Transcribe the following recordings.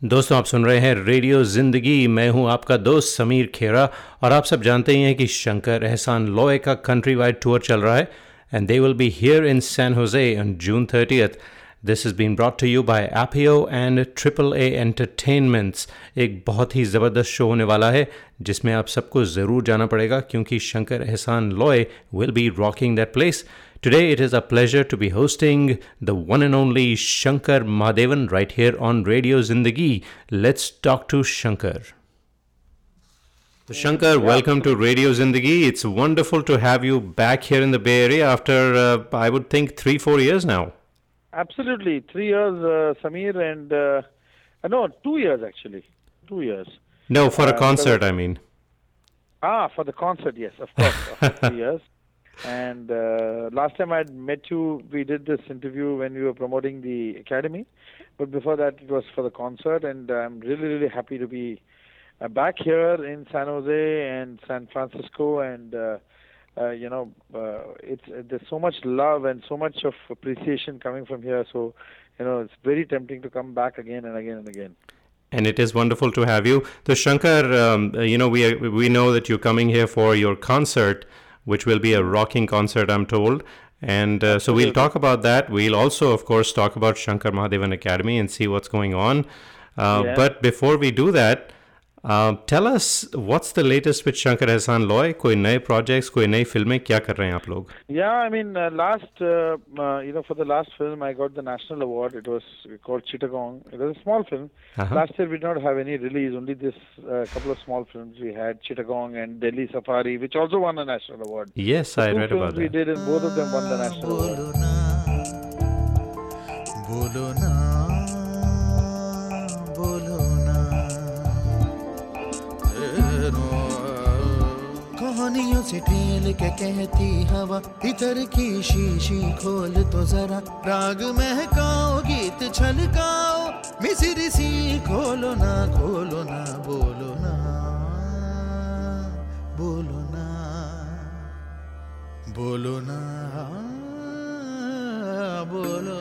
दोस्तों, आप सुन रहे हैं रेडियो ज़िंदगी। मैं हूँ आपका दोस्त समीर खेरा और आप सब जानते ही हैं कि शंकर एहसान लॉय का कंट्री वाइड टूर चल रहा है and they will be here in San Jose on June thirtieth this is been brought to you by Apio and triple A entertainments एक बहुत ही ज़बरदस्त शो होने वाला है, जिसमें आप सबको ज़रूर जाना पड़ेगा, क्योंकि Shankar Ehsaan Loy will be rocking that place Today it is a pleasure to be hosting the one and only Shankar Mahadevan right here on Radio Zindagi. Let's talk to Shankar. So Shankar, welcome to Radio Zindagi. It's wonderful to have you back here in the Bay Area after, uh, I would think, three, four years now. Absolutely. Three years, uh, Samir, and uh, no, two years actually. Two years. No, for a uh, concert, I mean. Ah, for the concert, yes, of course. three years. And uh, last time I had met you, we did this interview when we were promoting the academy. But before that, it was for the concert. And I'm really, really happy to be uh, back here in San Jose and San Francisco. And uh, uh, you know, uh, it's uh, there's so much love and so much of appreciation coming from here. So, you know, it's very tempting to come back again and again and again. And it is wonderful to have you. So, Shankar, um, you know, we we know that you're coming here for your concert which will be a rocking concert, I'm told. And uh, so we'll talk about that. We'll also, of course, talk about Shankar Mahadevan Academy and see what's going on. Uh, yeah. But before we do that, uh, tell us what's the latest with Shankar Ehsaan Loy? कोई नए projects, कोई नई फिल्में क्या कर रहे हैं आप लोग? Yeah, I mean uh, last uh, uh, you know for the last film I got the national award. It was called Chittagong. It was a small film. Uh-huh. Last year we did not have any release. Only this uh, couple of small films we had Chittagong and Delhi Safari, which also won a national award. Yes, I read about that. We did, and both of them won the national award. कहानियों से ठेल के कहती हवा इधर की शीशी खोल तो जरा राग महकाओ गीत छलकाओ मिसिर सी खोलो ना खोलो ना बोलो ना बोलो ना बोलो ना बोलो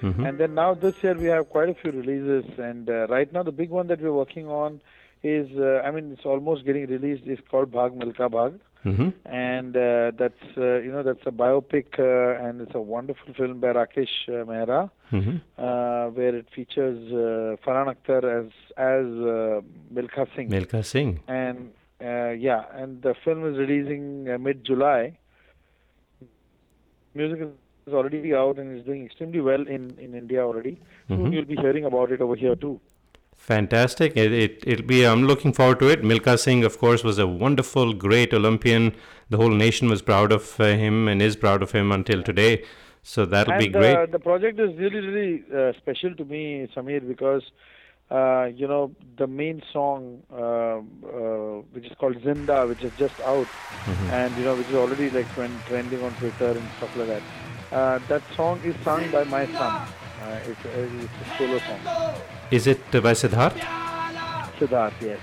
Mm-hmm. And then now this year we have quite a few releases, and uh, right now the big one that we're working on is, uh, I mean, it's almost getting released. It's called Bhaag Milkha Bhaag, mm-hmm. and uh, that's uh, you know that's a biopic, uh, and it's a wonderful film by Rakesh uh, Mehra, mm-hmm. uh, where it features uh, Farhan Akhtar as as uh, Milkha Singh. Milkha Singh. And uh, yeah, and the film is releasing uh, mid July. Music is already out and is doing extremely well in in India already. Mm-hmm. Soon you'll be hearing about it over here too. Fantastic. It, it, it'll be, I'm looking forward to it. Milkha Singh, of course, was a wonderful, great Olympian. The whole nation was proud of uh, him and is proud of him until today. So that'll and, be great. Uh, the project is really, really uh, special to me, Samir, because, uh, you know, the main song, uh, uh, which is called Zinda, which is just out, mm-hmm. and, you know, which is already like trending on Twitter and stuff like that. that song is sung by my son. it's, it's a solo song. Is it by Siddharth? Siddharth, yes.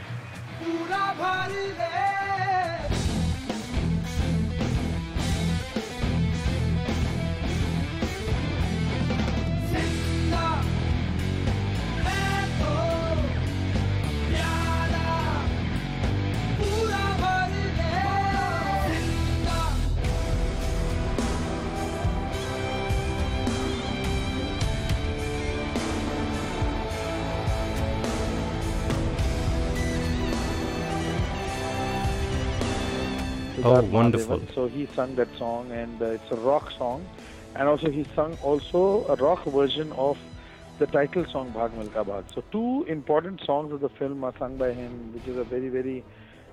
Oh, wonderful! So he sung that song, and uh, it's a rock song, and also he sung also a rock version of the title song Bhaag Milkha Bhaag. So two important songs of the film are sung by him, which is a very very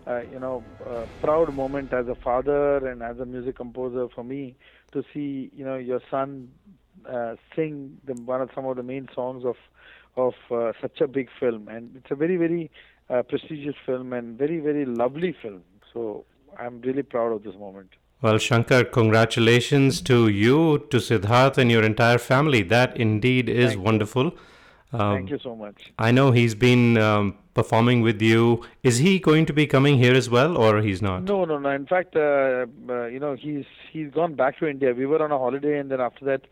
uh, you know uh, proud moment as a father and as a music composer for me to see you know your son uh, sing the, one of some of the main songs of of uh, such a big film, and it's a very very uh, prestigious film and very very lovely film. So I'm really proud of this moment. Well, Shankar, congratulations to you, to Siddharth, and your entire family. That indeed is Thank wonderful. Um, Thank you so much. I know he's been um, performing with you. Is he going to be coming here as well, or he's not? No, no, no. In fact, uh, uh, you know, he's he's gone back to India. We were on a holiday, and then after that,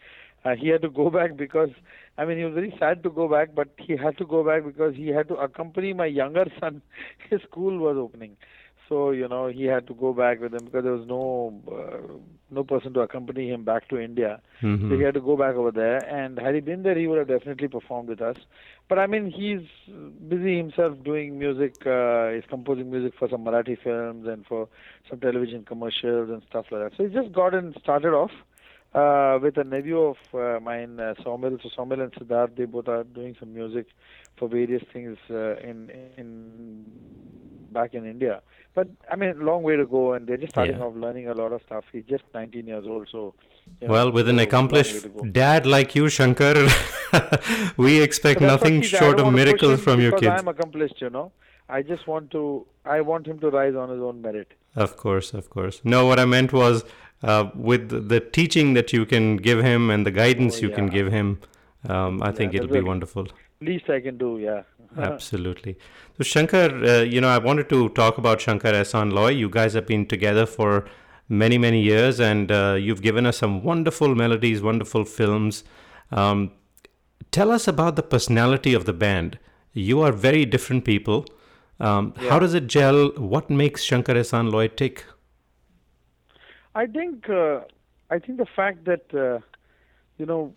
Uh, he had to go back because, I mean, he was very sad to go back, but he had to go back because he had to accompany my younger son. His school was opening, so you know he had to go back with him because there was no uh, no person to accompany him back to India. Mhm. So he had to go back over there. And had he been there, he would have definitely performed with us. But I mean, he's busy himself doing music. Uh, he's composing music for some Marathi films and for some television commercials and stuff like that. So he's just gotten started off uh, with a nephew of uh, mine, uh, Somil. So Somil and Siddharth, they both are doing some music for various things uh, in in back in India. But I mean, long way to go, and they're just starting Yeah. off learning a lot of stuff. He's just 19 years old, so. you know, Well, with an so accomplished dad like you, Shankar, we expect that's nothing short of miracles from your kids. I'm accomplished, you know. I just want to. I want him to rise on his own merit. Of course, of course. No, what I meant was uh, with the- teaching that you can give him and the guidance Oh, you can give him, um, I think it'll be wonderful. Least I can do, yeah. Absolutely. So, Shankar, uh, you know, I wanted to talk about Shankar Ehsan Loy. You guys have been together for many, many years, and uh, you've given us some wonderful melodies, wonderful films. Um, tell us about the personality of the band. You are very different people. Um, How does it gel? What makes Shankar Ehsan Loy tick? I think. Uh, I think the fact that uh, you know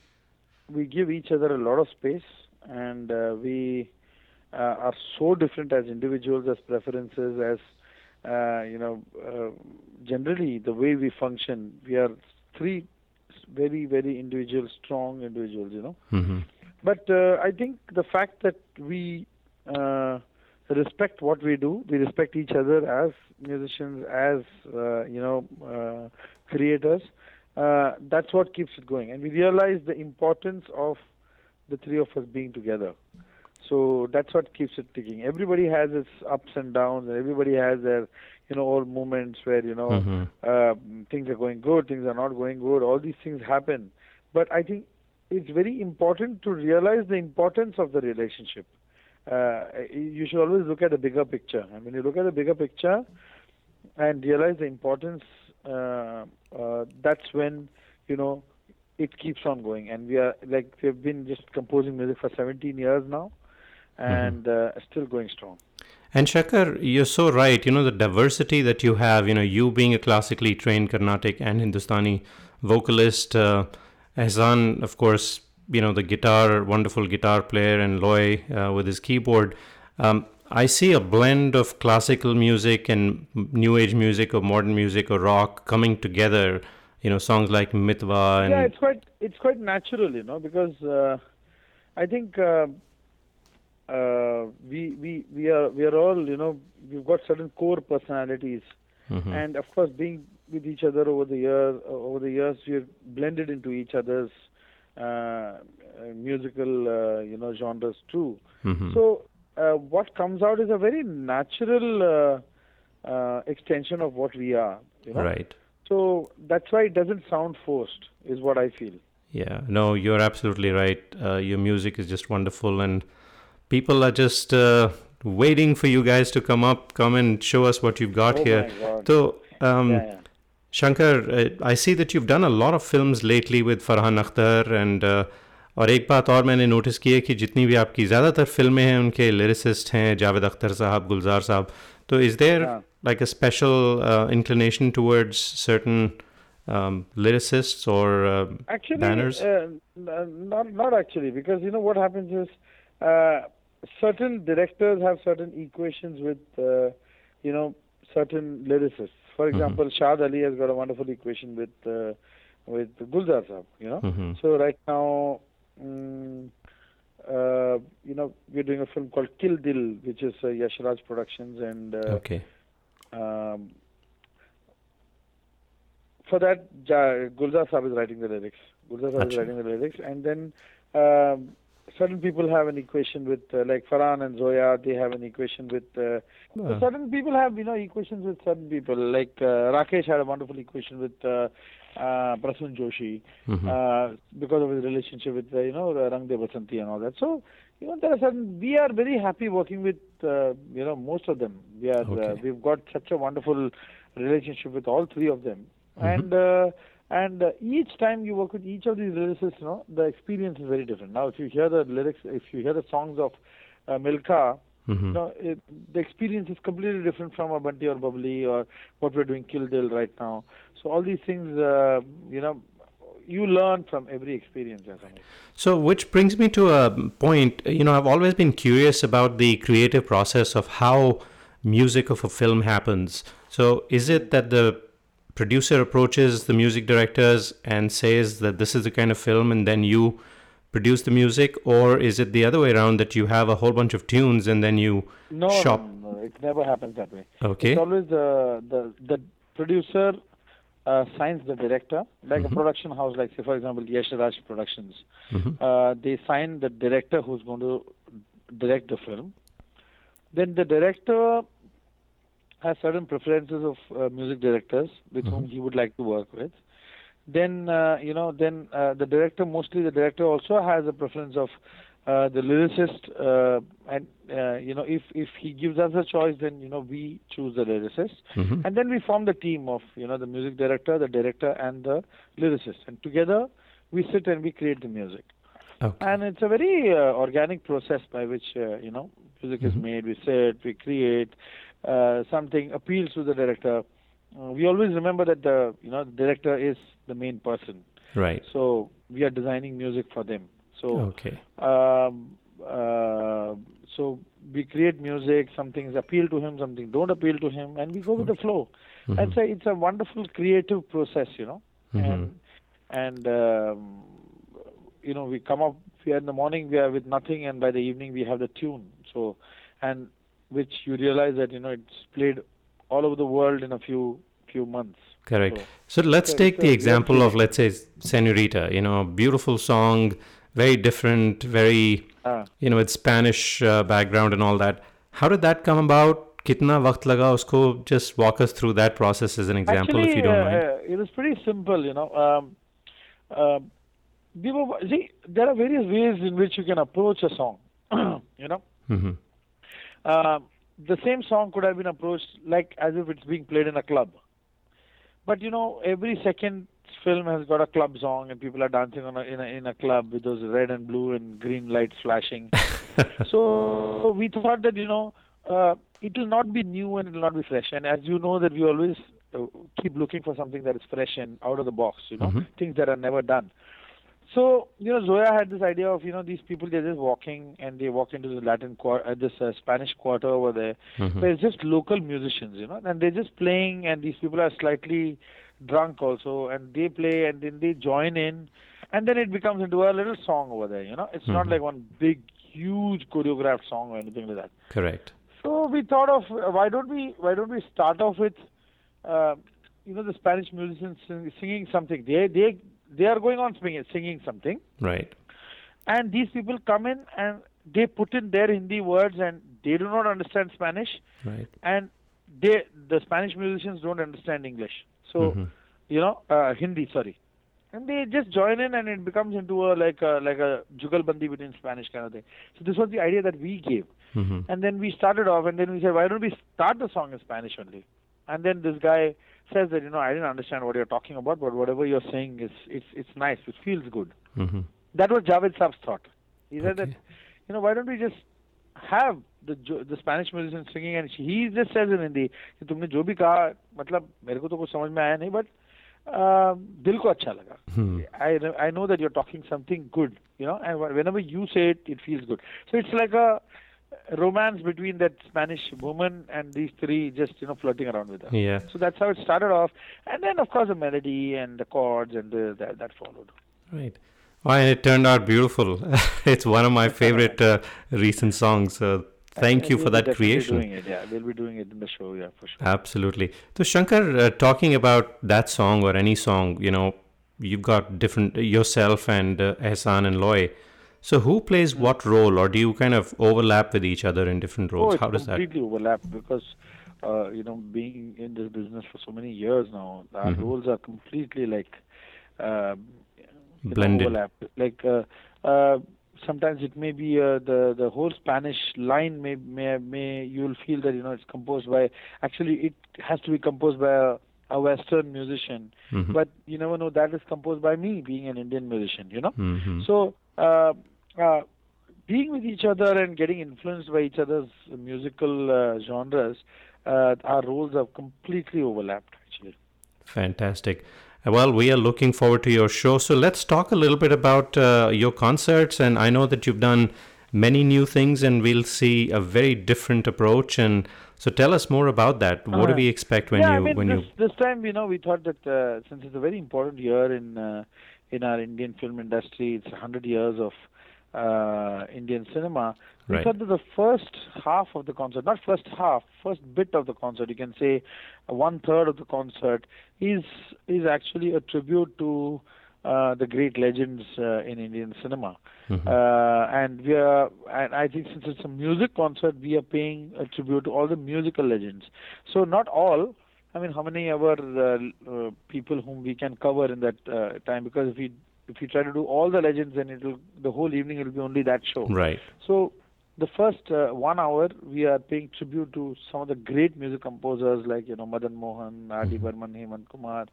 we give each other a lot of space, and uh, we uh, are so different as individuals, as preferences, as uh, you know, uh, generally the way we function. We are three very, very individual, strong individuals. You know. hmm But uh, I think the fact that we uh, respect what we do, we respect each other as musicians, as uh, you know, uh, creators. Uh, that's what keeps it going, and we realize the importance of the three of us being together. So that's what keeps it ticking. Everybody has its ups and downs, and everybody has their, you know, all moments where you know Mhm. uh, things are going good, things are not going good. All these things happen, but I think it's very important to realize the importance of the relationship. Uh, you should always look at the bigger picture, and when you look at the bigger picture and realize the importance, uh, uh, that's when you know it keeps on going. And we are like we've been just composing music for 17 years now, and uh, still going strong. And Shankar, you're so right. You know, the diversity that you have, you know, you being a classically trained Carnatic and Hindustani vocalist, uh, of course, you know, the guitar, wonderful guitar player, and Loy uh, with his keyboard. Um, I see a blend of classical music and new age music or modern music or rock coming together. You know, songs like Mitwa and yeah, it's quite it's quite natural, you know, because uh, I think uh, uh, we we we are we are all you know we've got certain core personalities, Mhm. and of course being with each other over the year over the years we've blended into each other's uh, musical uh, you know genres too. Mhm. So uh, what comes out is a very natural uh, uh, extension of what we are. You know? right. So that's why it doesn't sound forced, is what I feel. Yeah, no, you're absolutely right. Uh, your music is just wonderful, and people are just uh, waiting for you guys to come up, come and show us what you've got Oh here. my God. So, um, yeah, yeah. Shankar, uh, I see that you've done a lot of films lately with Farhan Akhtar and uh, और एक बात और मैंने notice की है कि जितनी भी आपकी ज़्यादातर फिल्में हैं उनके लिरिसिस्ट हैं जावेद अख्तर साहब गुलजार साहब तो is there Yeah. like a special uh, inclination towards certain um, lyricists or uh, Actually, banners? uh, not not actually, because you know what happens is uh, certain directors have certain equations with uh, you know certain lyricists. For example, Shad Ali has got a wonderful equation with uh, with Gulzar Saab. You know, Mhm. so right now. Mm, uh, you know, we're doing a film called Kill Dil, which is uh, Yashraj Productions, and uh, okay. Um, for that, ja- Gulzar Saab is writing the lyrics. Gulzar Saab is writing the lyrics, and then um, certain people have an equation with, uh, like Farhan and Zoya, they have an equation with. Uh, certain people have, you know, equations with certain people. Like uh, Rakesh had a wonderful equation with uh, uh, Prasun Joshi Mhm. uh, because of his relationship with, uh, you know, Rang De Basanti and all that. So, you know, there are certain. We are very happy working with, uh, you know, most of them. We are. Uh, we've got such a wonderful relationship with all three of them, Mhm. and uh, And uh, each time you work with each of these lyricists, you know, the experience is very different. Now, if you hear the lyrics, if you hear the songs of uh, Milkha, Mm-hmm. you know, it, the experience is completely different from a Bunty or Bubbly or what we're doing Kill Dil right now. So all these things, uh, you know, you learn from every experience. So, which brings me to a point. You know, I've always been curious about the creative process of how music of a film happens. So, is it that the producer approaches the music directors and says that this is the kind of film, and then you produce the music, or is it the other way around that you have a whole bunch of tunes and then you No, shop? no, no, it never happens that way. Okay. It's always the the the producer uh, signs the director, like a production house, like say for example Yash Raj Productions. Mhm. Uh, they sign the director who's going to direct the film. Then the director has certain preferences of uh, music directors with whom he would like to work with. Then uh, you know, then uh, the director mostly the director also has a preference of uh, the lyricist, uh, and uh, you know, if if he gives us a choice, then you know we choose the lyricist, Mhm. and then we form the team of you know the music director, the director, and the lyricist, and together we sit and we create the music. Okay. And it's a very uh, organic process by which uh, you know music is made. We sit, we create uh, something appeals to the director. We always remember that the you know the director is the main person. Right. So we are designing music for them. So Okay. um, uh, so we create music. Some things appeal to him, some things don't appeal to him, and we go with the flow. And so it's a wonderful creative process, you know. And and um, you know we come up. We are in the morning we are with nothing, and by the evening we have the tune. So and which you realize that you know it's played all over the world in a few few months. Correct. So- So let's so take the example of, let's say, Senorita. You know, beautiful song, very different, very, Ah. you know, with Spanish uh, background and all that. How did that come about? Kitna waqt laga usko? Just walk us through that process as an example, Actually, if you don't uh, mind. uh, it was pretty simple, you know. Um, we were, see, there are various ways in which you can approach a song. you know, hmm Um the same song could have been approached like as if it's being played in a club. But you know, every second film has got a club song, and people are dancing on a, in a in a club with those red and blue and green lights flashing. so we thought that you know uh, it will not be new and it will not be fresh. And as you know that we always uh, keep looking for something that is fresh and out of the box. You know, Mhm. things that are never done. So you know, Zoya had this idea of you know these people they're just walking and they walk into the Latin quarter, uh, this uh, Spanish quarter over there, Mhm. where it's just local musicians, you know, and they're just playing, and these people are slightly drunk also, and they play, and then they join in, and then it becomes into a little song over there, you know. It's not Mhm. like one big, huge choreographed song or anything like that. Correct. So we thought of uh, why don't we why don't we start off with, uh, you know, the Spanish musicians sing, singing something. They they they are going on singing singing something, Right. and these people come in and they put in their Hindi words, and they do not understand Spanish, Right. and they the Spanish musicians don't understand English. So Mhm. you know uh, Hindi, sorry, and they just join in, and it becomes into a like a like a jugalbandi between Spanish kind of thing. So this was the idea that we gave. Mhm. And then we started off, and then we said, why don't we start the song in Spanish only? And then this guy says that you know I didn't understand what you're talking about, but whatever you're saying is it's it's nice, it feels good. Mhm. That was Javed Saab's thought. He said that you know why don't we just have the Jo- the Spanish musician singing, and he just says in Hindi कि तुमने जो भी कहा मतलब मेरे को तो कुछ समझ में आया नहीं, but uh, दिल को अच्छा लगा. Hmm. I know- I know that you're talking something good, you know, and whenever you say it, it feels good. So it's like a romance between that Spanish woman and these three just you know flirting around with her. Yeah. So that's how it started off, and then of course the melody and the chords and the, that that followed. Right. Well, and it turned out beautiful. it's one of my favorite uh, recent songs. So thank And you for that creation. Doing it, yeah, we'll be doing it in the show, yeah, for sure. Absolutely. So Shankar, uh, talking about that song or any song, you know, you've got different yourself and uh, Ehsan and Loy. So who plays what role, or do you kind of overlap with each other in different Oh, roles? it's How does that? completely overlap because uh, you know being in this business for so many years now, our Mhm. roles are completely like um, you know, Blended. overlap. Like uh, uh, sometimes it may be uh, the the whole Spanish line may may may you'll feel that you know it's composed by actually it has to be composed by a a Western musician, Mhm. but you never know that is composed by me, being an Indian musician. You know. Mhm. So, uh, uh, being with each other and getting influenced by each other's musical uh, genres, uh, our roles have completely overlapped, actually. Fantastic. Well, we are looking forward to your show. So let's talk a little bit about uh, your concerts. And I know that you've done many new things, and we'll see a very different approach. And so tell us more about that. What do Uh, we expect when yeah, you I mean, when this, you? this time, you know, we thought that uh, since it's a very important year in uh, in our Indian film industry, it's 100 years of uh, Indian cinema. Right. thought that the first half of the concert, not first half, first bit of the concert, you can say one third of the concert, is is actually a tribute to uh, the great legends uh, in Indian cinema. Mhm. Uh, and we are, and I think since it's a music concert, we are paying a tribute to all the musical legends. So not all. I mean, how many ever uh, uh, people whom we can cover in that uh, time? Because if we if we try to do all the legends, then it'll the whole evening will be only that show. Right. So the first uh, one hour, we are paying tribute to some of the great music composers like you know Madan Mohan, R.D. Burman, Hemant Kumar,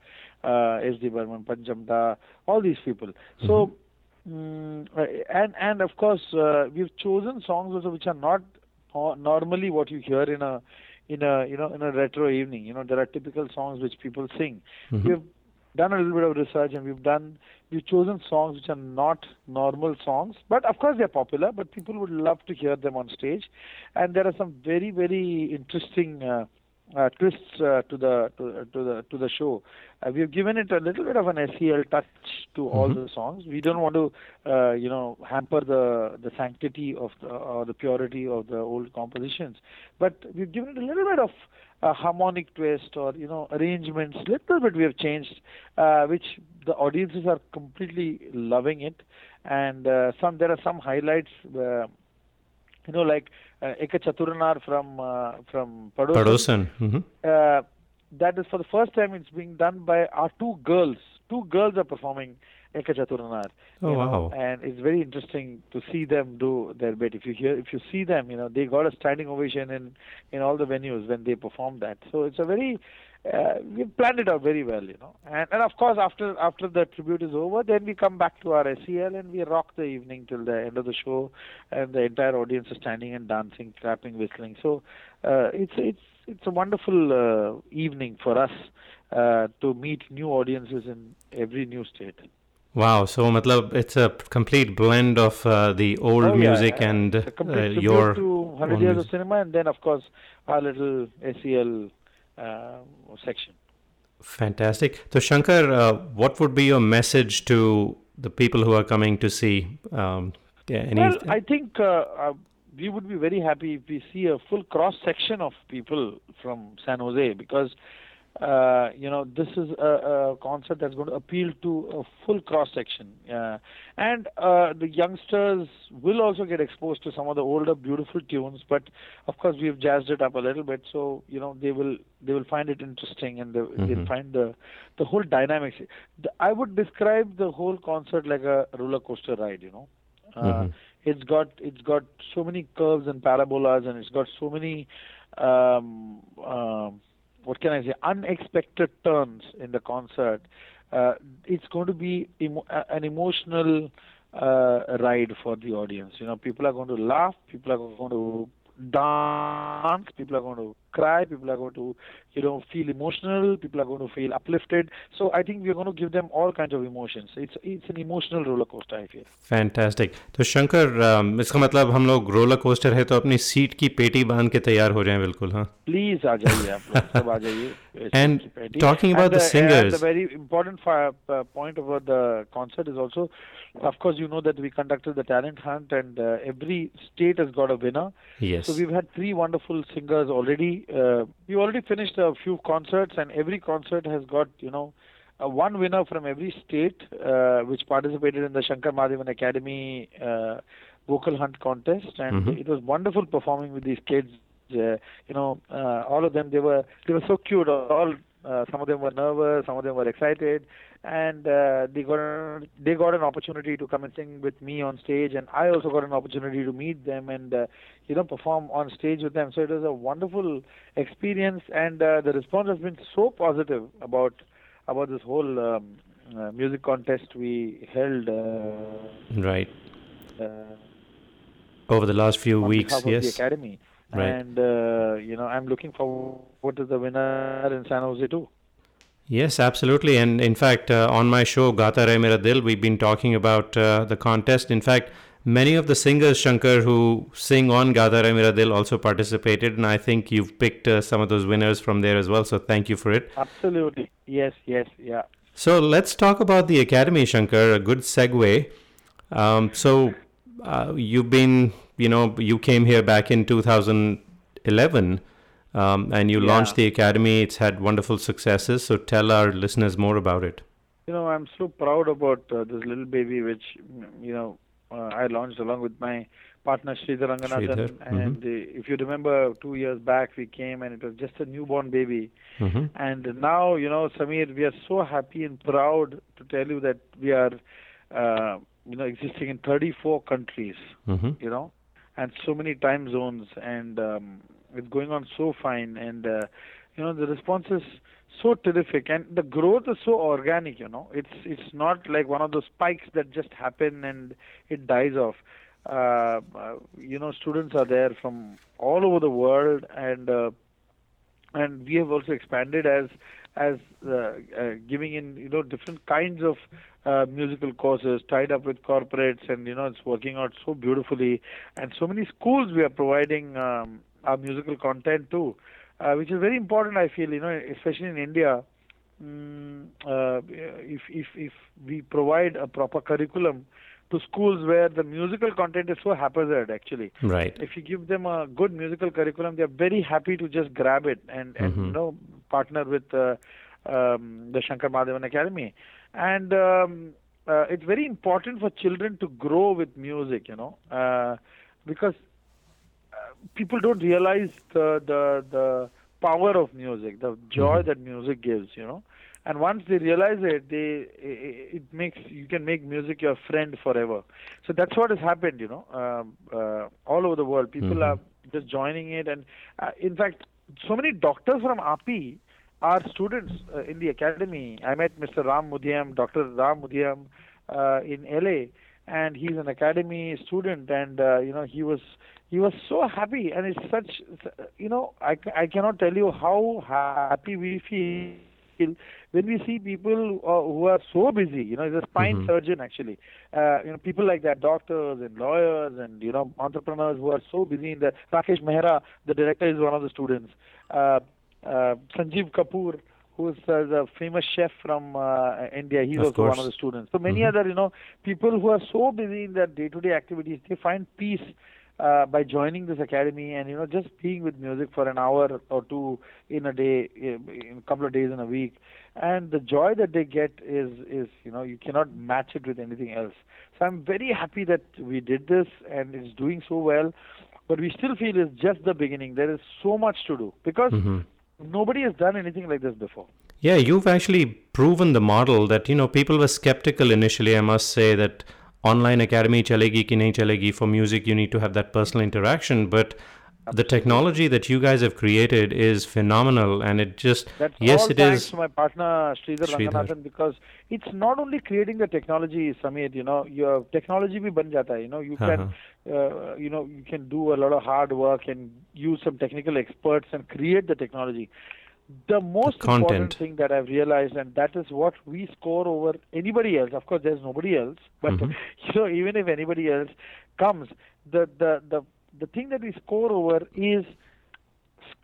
uh, S.D. Burman, Panchamda, all these people. So. Mm, uh, and and of course uh, we've chosen songs also which are not normally what you hear in a in a you know in a retro evening you know there are typical songs which people sing Mhm. we've done a little bit of research and we've done we've chosen songs which are not normal songs but of course they're popular but people would love to hear them on stage. And there are some very very interesting uh, uh, twists uh, to the to, to the to the show. Uh, we have given it a little bit of an SEL touch to all Mhm. the songs. We don't want to, uh, you know, hamper the the sanctity of the, or the purity of the old compositions, but we've given it a little bit of a harmonic twist or you know arrangements. Little bit we have changed, uh, which the audiences are completely loving it, and uh, some there are some highlights. You know, like uh, Ek Chatur Naar from uh, from Padosan. Padosan. Mhm. Uh, that is for the first time it's being done by our two girls. Two girls are performing Ek Chatur Naar. Oh, know, wow. And it's very interesting to see them do their bit. If you hear, if you see them, you know, they got a standing ovation in in all the venues when they perform that. So it's a very uh, we planned it out very well, you know. And and of course after after the tribute is over, then we come back to our SEL and we rock the evening till the end of the show, and the entire audience is standing and dancing, clapping, whistling. So uh, it's it's it's a wonderful uh, evening for us uh, to meet new audiences in every new state. Wow. So, matlab, it's a complete blend of uh, the old Oh, yeah, music and uh, your to 100 years music. of cinema, and then of course our little SEL section. Fantastic. So, Shankar, uh, what would be your message to the people who are coming to see? Um, yeah, any, Well, I think uh, uh, we would be very happy if we see a full cross section of people from San Jose because uh, you know this is a, a concert that's going to appeal to a full cross section, uh, and uh, the youngsters will also get exposed to some of the older beautiful tunes. But of course, we've jazzed it up a little bit, so you know they will they will find it interesting and they, they'll Mhm. find the the whole dynamics. The, I would describe the whole concert like a roller coaster ride. You know. Uh, Mhm. it's got it's got so many curves and parabolas and it's got so many um, um, what can I say unexpected turns in the concert. Uh, it's going to be emo- an emotional uh, ride for the audience. You know, people are going to laugh, people are going to dance, people are going to cry, people are going to, you know, feel emotional, people are going to feel uplifted. So I think we're going to give them all kinds of emotions. It's it's an emotional roller coaster. I feel. Fantastic तो Shankar um, इसका मतलब हम लोग roller coaster है तो अपनी seat की पेटी बांध के तैयार हो जाएं बिल्कुल हाँ प्लीज आ जाइए आप लोग सब आ जाइए And It's Patty. talking about And the and singers- the very important fi- uh, point about the concert is also of course you know that we conducted the talent hunt and uh, every state has got a winner yes so we've had three wonderful singers already uh, we already finished a few concerts and every concert has got you know uh, one winner from every state uh, which participated in the Shankar Mahadevan Academy uh, vocal hunt contest and Mhm. it was wonderful performing with these kids uh, you know uh, all of them they were they were so cute all Uh, some of them were nervous, some of them were excited, and uh, they got they got an opportunity to come and sing with me on stage, and I also got an opportunity to meet them and uh, you know perform on stage with them. So it was a wonderful experience, and uh, the response has been so positive about about this whole um, uh, music contest we held. Uh, right. Uh, Over the last few weeks, yes. the academy. Right. And uh, you know, I'm looking forward to the winner in San Jose too. Yes, absolutely. And in fact, uh, on my show, Gata Re Mera Dil, we've been talking about uh, the contest. In fact, many of the singers, Shankar, who sing on Gata Re Mera Dil also participated. And I think you've picked uh, some of those winners from there as well. So thank you for it. Absolutely. Yes. Yes. Yeah. So let's talk about the Academy, Shankar, a good segue. Um, so uh, you've been, you know, you came here back in 2011 um, and you Yeah. launched the Academy. It's had wonderful successes. So tell our listeners more about it. You know, I'm so proud about uh, this little baby, which you know uh, I launched along with my partner Sridhar Ranganathan. Mhm. And uh, if you remember, two years back we came, and it was just a newborn baby. hmm And now, you know, Samir, we are so happy and proud to tell you that we are, uh, you know, existing in 34 countries. hmm you know, and so many time zones, and um, it's going on so fine, and uh, you know the response is so terrific, and the growth is so organic. You know, it's it's not like one of those spikes that just happen and it dies off. Uh, uh, you know, students are there from all over the world, and uh, and we have also expanded as as uh, uh, giving in you know different kinds of uh, musical courses tied up with corporates and you know it's working out so beautifully. And so many schools we are providing um, our musical content too uh, which is very important i feel you know especially in india. Mm, uh, if if if we provide a proper curriculum to schools where the musical content is so haphazard actually Right. if you give them a good musical curriculum, they're very happy to just grab it and, and Mhm. you know partner with uh, um, the Shankar Mahadevan Academy. And um, uh, it's very important for children to grow with music, you know, uh, because uh, people don't realize the the the power of music, the joy Mhm. that music gives, you know. And once they realize it, they it makes you can make music your friend forever. So that's what has happened, you know, um, uh, all over the world. People Mhm. are just joining it, and uh, in fact, so many doctors from API are students uh, in the academy. I met Mr. Ram Mudhyam, Dr. Ram Mudhyam, uh, in LA, and he's an academy student, and uh, you know he was he was so happy, and it's such you know I, I cannot tell you how happy we feel when we see people uh, who are so busy. You know, he's a spine Mhm. surgeon actually. Uh, you know, people like that, doctors and lawyers and you know entrepreneurs who are so busy. In the Rakesh Mehra, the director, is one of the students. Uh, uh, Sanjeev Kapoor, who's uh, the famous chef from uh, India, he's Of also one of the students. So many Mhm. other, you know, people who are so busy in their day-to-day activities, they find peace uh, by joining this academy and you know just being with music for an hour or two in a day, in a couple of days in a week, and the joy that they get is is you know you cannot match it with anything else. So I'm very happy that we did this and it's doing so well, but we still feel it's just the beginning. There is so much to do because Mhm. nobody has done anything like this before. Yeah, you've actually proven the model that, you know, people were skeptical initially, I must say, that online academy chalegi ki nahi chalegi. For music, you need to have that personal interaction. But the technology that you guys have created is phenomenal. And it just, That's yes, all it thanks is. to my partner Sridhar Sridhar. Ranganathan because it's not only creating the technology, Samir. You know, your technology bhi ban jata hai. You know, you can, Uh-huh. uh, you know, you can do a lot of hard work and use some technical experts and create the technology. The most important content. thing that I've realized, and that is what we score over anybody else. Of course, there's nobody else, but Mhm. you know, even if anybody else comes, the the the the thing that we score over is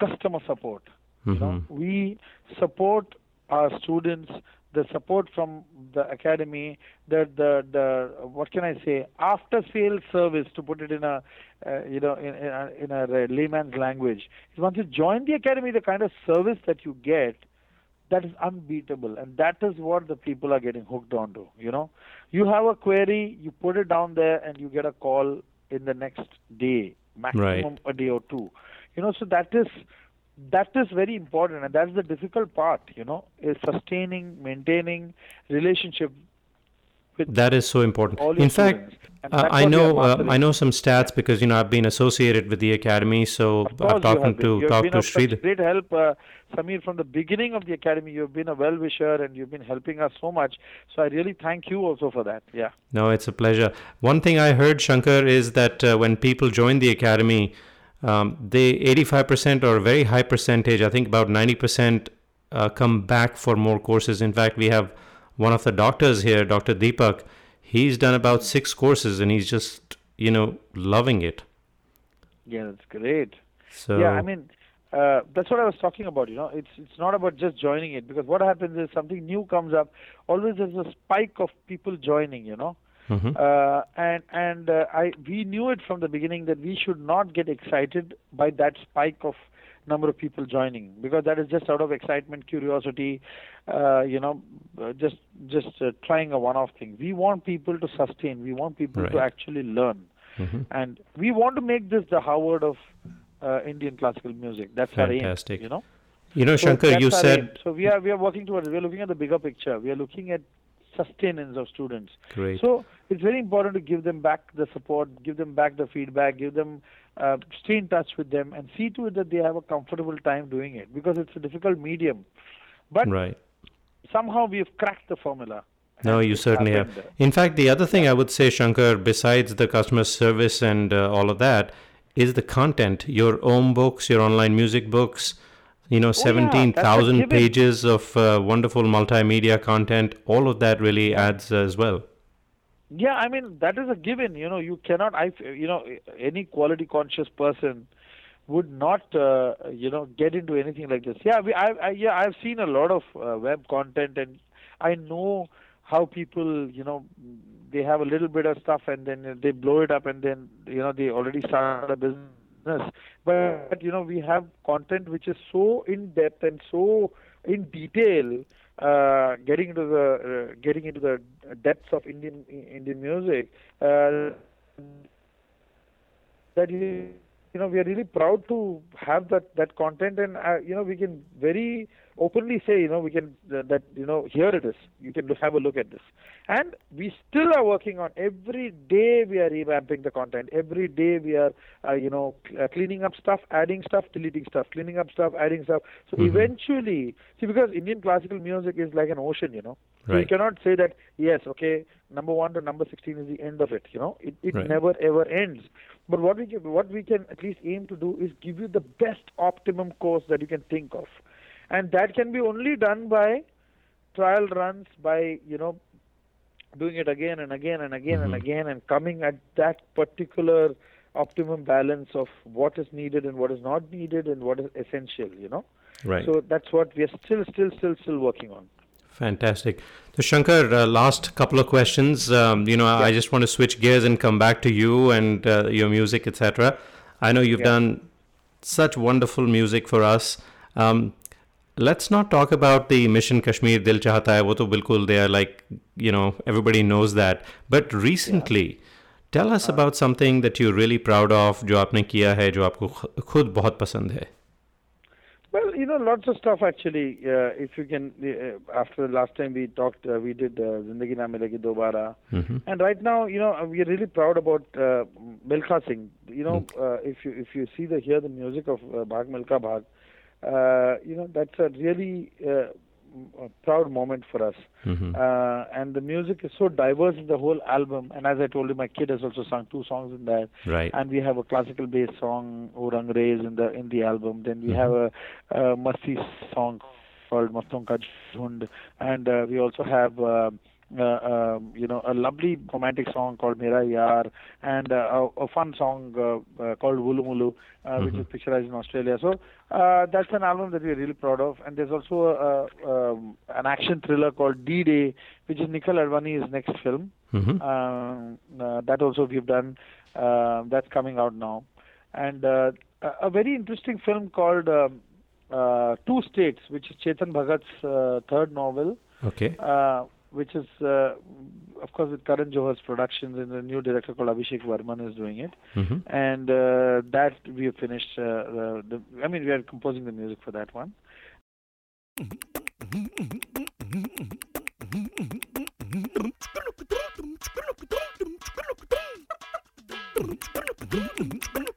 customer support. You know, Mhm. we support our students, the support from the academy, the the the what can I say, after sales service to put it in a uh, you know in in a, in a layman's language. Once you join the academy, the kind of service that you get, that is unbeatable, and that is what the people are getting hooked onto. You know, you have a query, you put it down there, and you get a call in the next day, maximum a day or two. You know, so that is that is very important and that's the difficult part you know is sustaining maintaining relationship with that is so important in fact uh, I know uh, I know some stats because you know I've been associated with the academy, so I'm talking to talk to Sridhar. great help, uh, Samir. From the beginning of the academy, you've been a well wisher and you've been helping us so much. So I really thank you also for that. Yeah. No, it's a pleasure. One thing I heard, Shankar, is that uh, when people join the academy, um, they 85% or a very high percentage, I think about 90%, uh, come back for more courses. In fact, we have one of the doctors here, Dr. Deepak he's done about six courses and he's just you know loving it yeah that's great so yeah i mean uh, that's what I was talking about. You know, it's it's not about just joining it because what happens is something new comes up. Always there's a spike of people joining. You know, mm-hmm. uh, and and uh, I we knew it from the beginning that we should not get excited by that spike of number of people joining because that is just out of excitement, curiosity, uh, you know, uh, just just uh, trying a one-off thing. We want people to sustain. We want people right. to actually learn, mm-hmm. and we want to make this the Harvard of uh, Indian classical music. That's fantastic. our aim. You know. You know, so Shankar, you said aim. so. We are we are working towards. We are looking at the bigger picture. We are looking at sustenance of students. Great. So it's very important to give them back the support, give them back the feedback, give them uh, stay in touch with them, and see to it that they have a comfortable time doing it because it's a difficult medium. But right. somehow we've cracked the formula. No, you certainly have. In fact, the other thing I would say, Shankar, besides the customer service and uh, all of that, is the content. Your own books, your online music books, you know, Oh, yeah, 17,000 that's pages of uh, wonderful multimedia content. All of that really adds as well. Yeah, I mean that is a given. You know, you cannot. I, you know, any quality conscious person would not, uh, you know, get into anything like this. Yeah, we, I, I, yeah, I've seen a lot of uh, web content, and I know how people, you know, they have a little bit of stuff, and then they blow it up, and then you know they already started a business. But you know, we have content which is so in depth and so in detail uh, getting into the uh, getting into the depths of Indian Indian music uh, that you you know we are really proud to have that that content. And uh, you know we can very openly say you know we can that you know here it is. You can have a look at this. And we still are working on every day we are revamping the content. Every day we are uh, you know uh, cleaning up stuff adding stuff deleting stuff cleaning up stuff adding stuff. So Mhm. eventually see because indian classical music is like an ocean you know. So you cannot say that yes okay number 1 to number 16 is the end of it you know. It, it Right. never ever ends. But what we can what we can at least aim to do is give you the best optimum course that you can think of and that can be only done by trial runs by you know doing it again and again and again and Mhm. again and coming at that particular optimum balance of what is needed and what is not needed and what is essential you know Right. so that's what we are still still still still working on Fantastic. So, Shankar, uh, last couple of questions. Um, you know, I just want to switch gears and come back to you and uh, your music, etc. I know you've Yeah. done such wonderful music for us. Um, let's not talk about the Mission Kashmir Dil Chahta Hai. wo to bilkul they are like, you know, everybody knows that. But recently, tell us about something that you're really proud of, जो आपने किया है, जो आपको खुद बहुत पसंद है. Well, you know, lots of stuff actually. Uh, if you can, uh, after the last time we talked, uh, we did uh, Zindagi Na Milegi Dobara. Mhm. And right now, you know, we are really proud about uh, Milkha Singh. You know, uh, if you if you see the hear the music of uh, Bhag Milka Bhag, uh, you know that's a really uh, a proud moment for us. Mhm. Uh, and the music is so diverse in the whole album. And as I told you, my kid has also sung two songs in that Right. and we have a classical based song O Rangrez in the in the album. Then we have a, a Masti song called Maston Ka Jhund, and uh, we also have. Uh, uh, um, you know, a lovely romantic song called Mera Yaar, and uh, a, a fun song uh, uh, called Wulu Mulu, uh, which Mhm. is picturized in Australia. So uh, that's an album that we're really proud of. And there's also a, a, um, an action thriller called D-Day, which is Nikhil Advani's next film. Mhm. Um, uh, that also we've done. Uh, that's coming out now, and uh, a, a very interesting film called um, uh, Two States, which is Chetan Bhagat's uh, third novel, Okay. uh, which is uh, of course, with Karan Johar's productions, and the new director called Abhishek Varman is doing it. Mhm. And uh, that we have finished. Uh, the, the, I mean, we are composing the music for that one.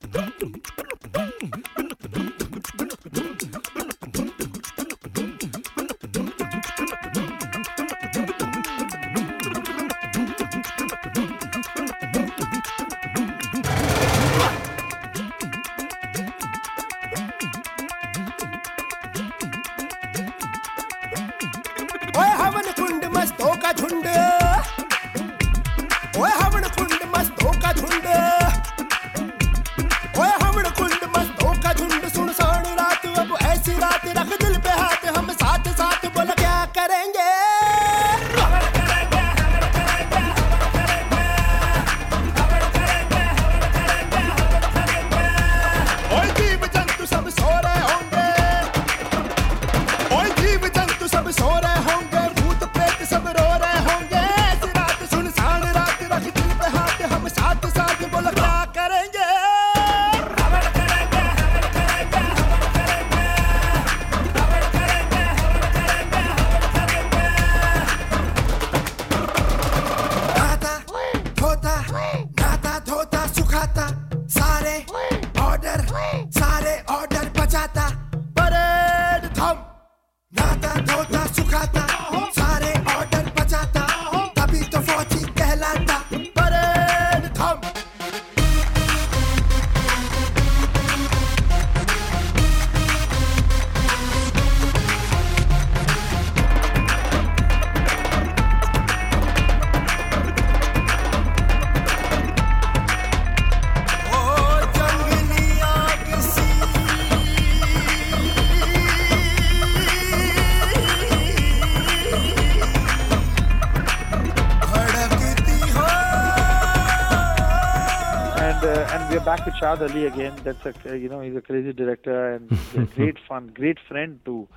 back with Shaad Ali again. That's a you know he's a crazy director and a great fun, great friend to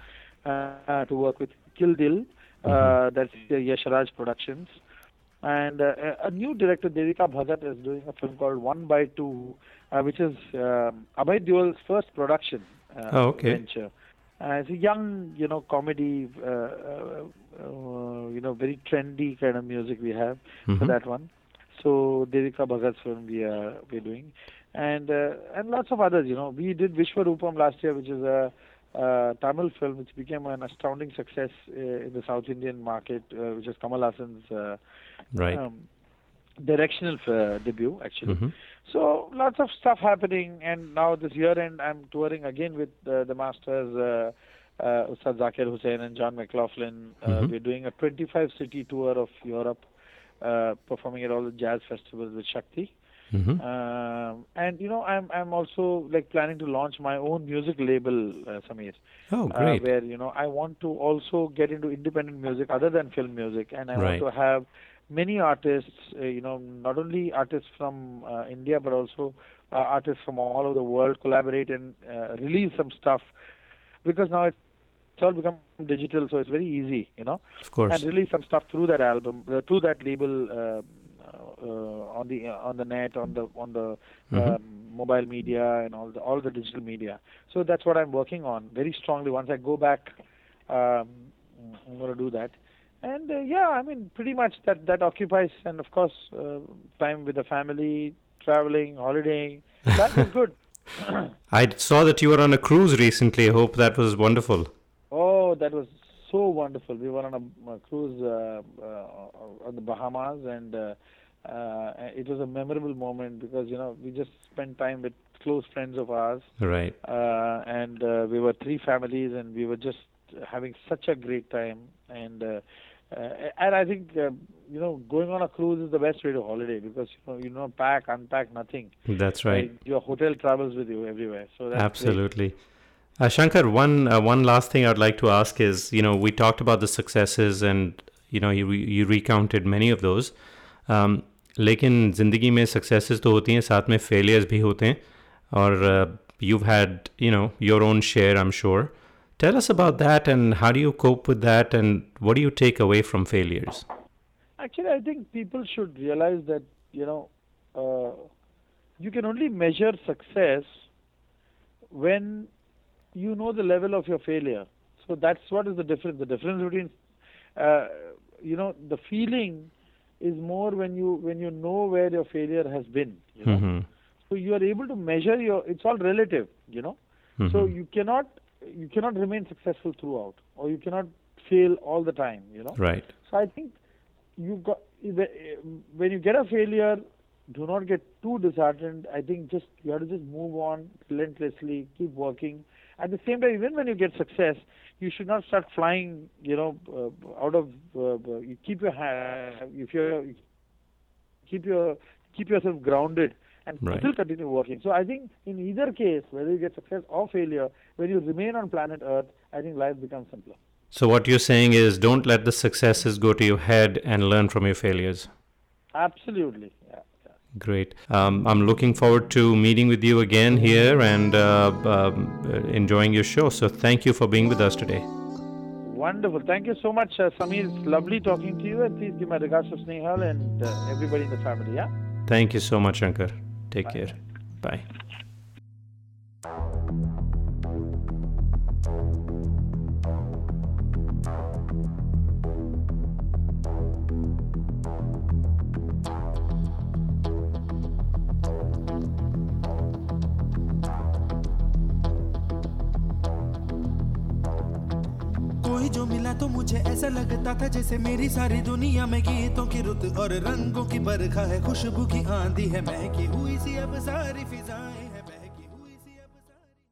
uh, to work with. Kill Dil, uh, that's uh, Yashraj Productions, and uh, a new director Devika Bhagat is doing a film called One by Two, uh, which is um Abhay Deol's first production uh, Oh, okay. venture. Uh, it's a young, you know, comedy, uh, uh, uh, you know, very trendy kind of music we have for Mhm. that one. So Devika Bhagat's film we are we're doing, and uh, and lots of others. You know, we did Vishwarupam last year, which is a, uh Tamil film which became an astounding success uh, in the South Indian market, uh, which is Kamal Haasan's uh, Right. um, directional uh, debut actually. Mhm. So lots of stuff happening, and now this year end I'm touring again with uh, the masters. Uh, uh, Ustad Zakir Hussain and John McLaughlin. Uh, Mhm. We're doing a 25 city tour of Europe, uh, performing at all the jazz festivals with Shakti. Mhm. Um, and you know, I'm I'm also like planning to launch my own music label, uh, Samir. Oh, Uh, great. where you know I want to also get into independent music other than film music, and I Right. want to have many artists. Uh, you know, not only artists from uh, India but also uh, artists from all over the world collaborate and uh, release some stuff because now it's all become digital, so it's very easy. You know of course. and release some stuff through that album, uh, through that label, uh, uh, on the uh, on the net, on the on the Mhm. um, mobile media, and all the all the digital media. So that's what I'm working on very strongly. Once I go back, um, I'm going to do that. And uh, yeah, I mean, pretty much that that occupies, and of course, uh, time with the family, traveling, holidaying. That is good. I saw that you were on a cruise recently. I hope that was wonderful. Oh, that was so wonderful. We were on a, a cruise uh, uh, on the Bahamas, and uh, uh, it was a memorable moment because you know we just spent time with close friends of ours, Right. uh, and uh, we were three families, and we were just having such a great time. And uh, uh, and I think uh, you know going on a cruise is the best way to holiday because you know you don't pack, unpack, nothing. That's right. Your hotel travels with you everywhere. So that's great. Absolutely. Uh, Shankar, one uh, one last thing I'd like to ask is, you know, we talked about the successes and you know you you recounted many of those. Um, लेकिन ज़िंदगी में successes तो होती हैं साथ में failures भी होते हैं और you've had you know your own share I'm sure. Tell us about that and how do you cope with that and what do you take away from failures? Actually, I think people should realize that you know uh, you can only measure success when you know the level of your failure. So that's what is the difference. The difference between uh, you know the feeling is more when you when you know where your failure has been. You know? hmm So you are able to measure your. It's all relative. You know. So Mhm. you cannot you cannot remain successful throughout, or you cannot fail all the time. You know. Right. So I think you got when you get a failure, do not get too disheartened. I think just you have to just move on relentlessly, keep working. At the same time, even when you get success, you should not start flying. You know, uh, out of uh, uh, you keep your hand if you're keep your keep yourself grounded and Right. still continue working. So I think in either case, whether you get success or failure, when you remain on planet Earth, I think life becomes simpler. So what you're saying is don't let the successes go to your head and learn from your failures. Absolutely. Yeah. Great. Um, I'm looking forward to meeting with you again here and uh, um, uh, enjoying your show. So thank you for being with us today. Wonderful. Thank you so much, uh, Samir. It's lovely talking to you. And please give my regards to Snehal and uh, everybody in the family. Yeah. Thank you so much, Shankar. Take care. Bye. कोई जो मिला तो मुझे ऐसा लगता था जैसे मेरी सारी दुनिया में गीतों की रुत और रंगों की बरखा है, खुशबू की आंधी है, महकी हुई सी अब सारी